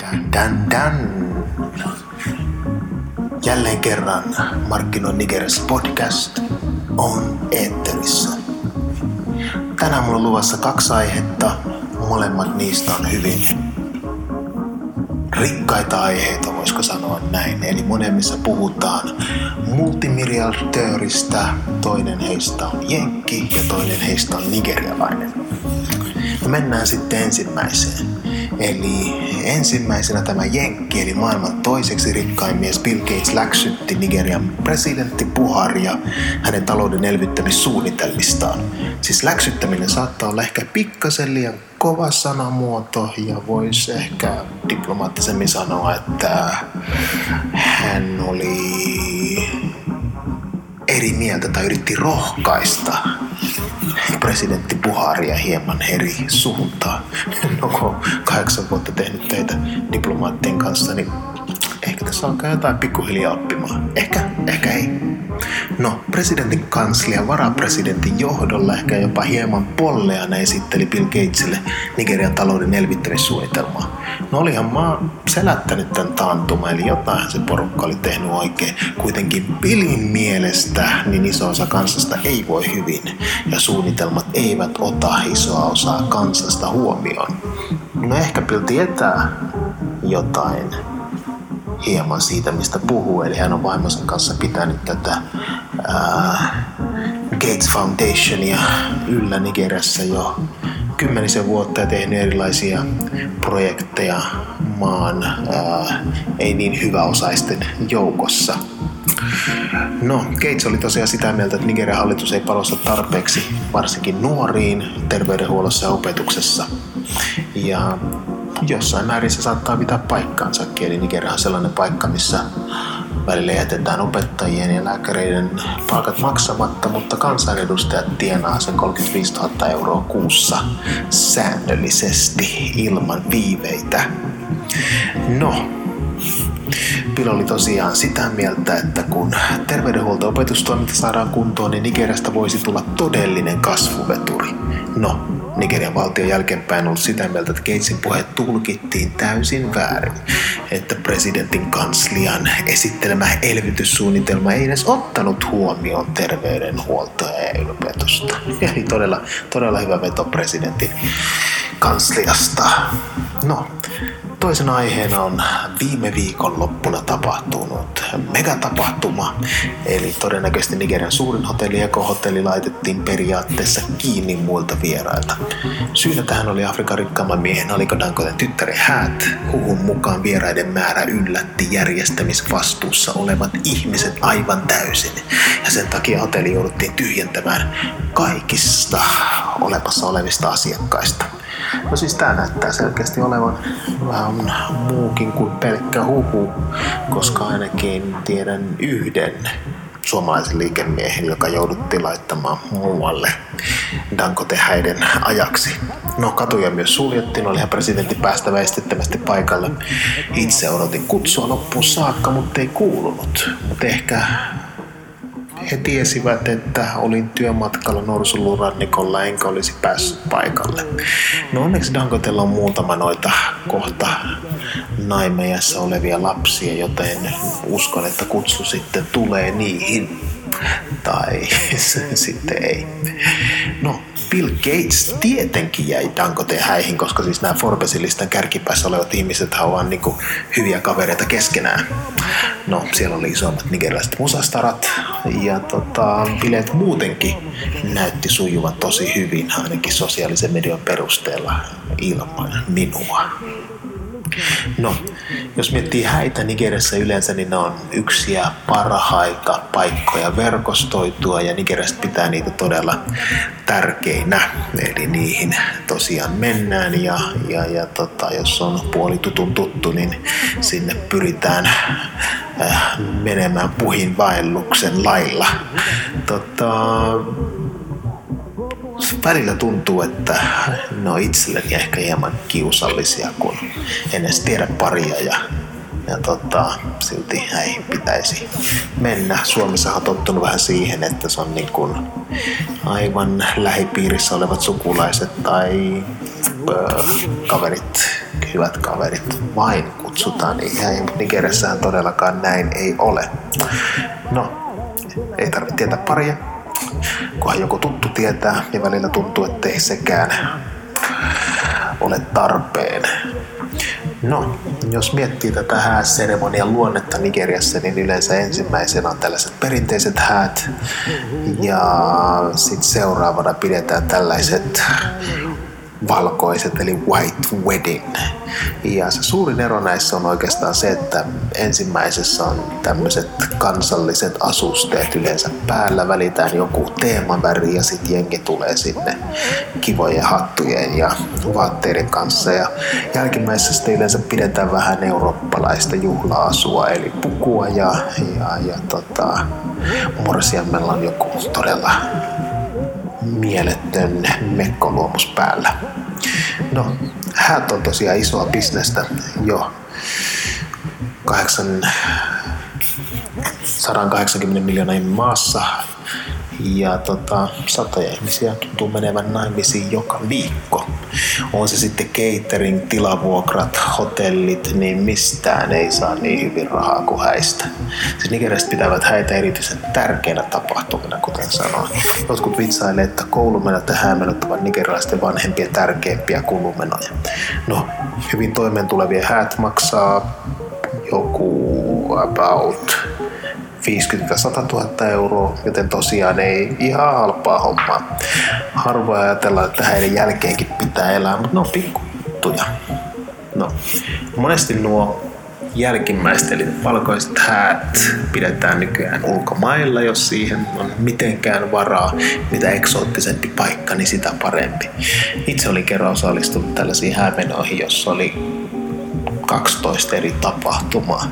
Dan, dan, dan. Jälleen kerran Markkinoin Nigeris podcast on eetterissä. Tänään mulla on luvassa kaksi aihetta. Molemmat niistä on hyvin rikkaita aiheita, voisiko sanoa näin. Eli monemmissa puhutaan multimiljardööristä, toinen heistä on jenkki ja toinen heistä on nigerialainen. No mennään sitten ensimmäiseen. Eli ensimmäisenä tämä Jenkki, eli maailman toiseksi rikkain mies Bill Gates läksytti Nigerian presidentti Buharia hänen talouden elvyttämissuunnitelmistaan. Siis läksyttäminen saattaa olla ehkä pikkasen liian kova sanamuoto ja voisi ehkä diplomaattisemmin sanoa, että hän oli eri mieltä tai yritti rohkaista presidentti Buharia hieman eri suuntaan. No kun kahdeksan vuotta tehnyt töitä diplomaattien kanssa, niin ehkä tässä alkaa jotain pikkuhiljaa oppimaan. Ehkä, ehkä ei. No, presidentin kanslia varapresidentin johdolla ehkä jopa hieman polleana esitteli Bill Gatesille Nigerian talouden elvyttämissuunnitelmaa. No olihan mä selättänyt tämän taantuma, eli jotain se porukka oli tehnyt oikein. Kuitenkin Billin mielestä niin iso osa kansasta ei voi hyvin, ja suunnitelmat eivät ota isoa osaa kansasta huomioon. No ehkä Bill tietää jotain hieman siitä, mistä puhuu. Eli hän on vaimonsa kanssa pitänyt tätä ää, Gates Foundationia yllä Nigeriassa jo kymmenisen vuotta ja tehnyt erilaisia projekteja maan ää, ei niin hyväosaisten joukossa. No, Gates oli tosiaan sitä mieltä, että Nigerian hallitus ei panosta tarpeeksi varsinkin nuoriin terveydenhuollossa ja opetuksessa. Ja jossain määrin se saattaa pitää paikkaansa. Eli Nigeria on sellainen paikka, missä välillä jätetään opettajien ja lääkäreiden palkat maksamatta, mutta kansanedustajat tienaa sen 35 000 euroa kuussa säännöllisesti ilman viiveitä. No, Bill oli tosiaan sitä mieltä, että kun terveydenhuolto-opetustoiminta saadaan kuntoon, niin Nigeriasta voisi tulla todellinen kasvuveturi. No, Nigerian valtion jälkeenpäin ollut sitä mieltä, että Gatesin puheet tulkittiin täysin väärin. Että presidentin kanslian esittelemä elvytyssuunnitelma ei edes ottanut huomioon terveydenhuoltoa ja yliopetusta. Eli todella, todella hyvä veto presidentin kansliasta. No, Toisena aiheena on viime viikon loppuna tapahtunut megatapahtuma, eli todennäköisesti Nigerian suurin hotelli Eko-hotelli laitettiin periaatteessa kiinni muilta vierailta. Syynä tähän oli Afrikan rikkaamman miehen Aliko Dankoten tyttären häät. Huhun mukaan vieraiden määrä yllätti järjestämisvastuussa olevat ihmiset aivan täysin, ja sen takia hotelli jouduttiin tyhjentämään kaikista olemassa olevista asiakkaista. No siis tää näyttää selkeästi olevan vähän muukin kuin pelkkä huhu, koska ainakin tiedän yhden suomalaisen liikemiehen, joka jouduttiin laittamaan muualle Dankotehäiden ajaksi. No katuja myös suljettiin, olihan presidentti päästä väistettömästi paikalle. Itse odotin kutsua loppuun saakka, mutta ei kuulunut. Mutta ehkä he tiesivät, että olin työmatkalla Norsulurannikolla enkä olisi päässyt paikalle. No onneksi Dankotella on muutama noita kohta naimejassa olevia lapsia, joten uskon, että kutsu sitten tulee niihin. Tai sitten ei. No, Bill Gates tietenkin jäi Dangote häihin, koska siis nämä Forbesin listan kärkipäässä olevat ihmiset ovat niin hyviä kavereita keskenään. No, siellä oli isommat nigerilaiset musastarat ja tota, bileet muutenkin näytti sujuvan tosi hyvin, ainakin sosiaalisen median perusteella ilman minua. No, jos miettii häitä Nigeriassa yleensä, niin ne on yksiä parhaita paikkoja verkostoitua ja Nigeriasta pitää niitä todella tärkeinä. Eli niihin tosiaan mennään ja, ja, ja tota, jos on puoli tutun tuttu, niin sinne pyritään äh, menemään puhin vaelluksen lailla. Tota, välillä tuntuu, että ne on itselleni ehkä hieman kiusallisia, kun en edes tiedä paria ja, ja tota, silti näihin pitäisi mennä. Suomessa on tottunut vähän siihen, että se on niin kuin aivan lähipiirissä olevat sukulaiset tai ö, kaverit, hyvät kaverit vain kutsutaan niin mutta todellakaan näin ei ole. No, ei tarvitse tietää paria, kunhan joku tuttu tietää, ja välillä tuntuu, ettei sekään ole tarpeen. No, jos miettii tätä hääseremonian luonnetta Nigeriassa, niin yleensä ensimmäisenä on tällaiset perinteiset häät ja sitten seuraavana pidetään tällaiset valkoiset eli white wedding. Ja se suurin ero näissä on oikeastaan se, että ensimmäisessä on tämmöiset kansalliset asusteet yleensä päällä, välitään joku teemaväri ja sitten jengi tulee sinne kivojen hattujen ja vaatteiden kanssa. Ja jälkimmäisessä sitten yleensä pidetään vähän eurooppalaista juhla-asua, eli pukua ja, ja, ja tota, morsiammella on joku todella mielettön mekkoluomus päällä. No, häät on tosiaan isoa bisnestä jo 8, 180 miljoonaa maassa ja tota, satoja ihmisiä tuntuu menevän naimisiin joka viikko. On se sitten catering, tilavuokrat, hotellit, niin mistään ei saa niin hyvin rahaa kuin häistä. Siis nigerialaiset pitävät häitä erityisen tärkeänä tapahtumina, kuten sanoin. Jotkut vitsailee, että koulumenot ja häämenot ovat nigerialaisten vanhempien tärkeimpiä kulumenoja. No, hyvin toimeentulevien häät maksaa joku about 50-100 000 euroa, joten tosiaan ei ihan halpaa hommaa. Harvoin ajatellaan, että heidän jälkeenkin pitää elää, mutta ne on pikkujuttuja. No, monesti nuo jälkimmäiset eli valkoiset häät pidetään nykyään ulkomailla, jos siihen on mitenkään varaa. Mitä eksoottisempi paikka, niin sitä parempi. Itse olin kerran osallistunut tällaisiin häämenoihin, jossa oli 12 eri tapahtumaa.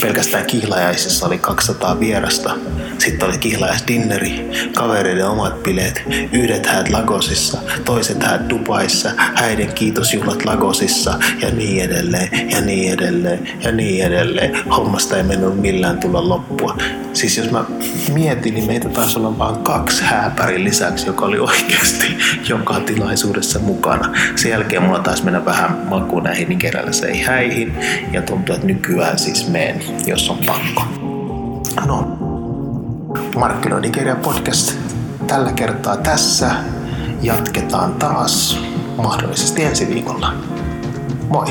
Pelkästään kihlajaisissa oli 200 vierasta. Sitten oli kihlajaisdinneri, kavereiden omat bileet, yhdet häät Lagosissa, toiset häät Dubaissa, häiden kiitosjuhlat Lagosissa ja niin edelleen ja niin edelleen ja niin edelleen. Hommasta ei mennyt millään tulla loppua. Siis jos mä mietin, niin meitä taisi olla vain kaksi hääpärin lisäksi, joka oli oikeasti joka tilaisuudessa mukana. Sen jälkeen mulla taisi mennä vähän maku näihin nigerialaisiin häihin ja tuntuu, että nykyään siis meen, jos on pakko. No, Markkinoinnin Nigeria podcast tällä kertaa tässä. Jatketaan taas mahdollisesti ensi viikolla. Moi!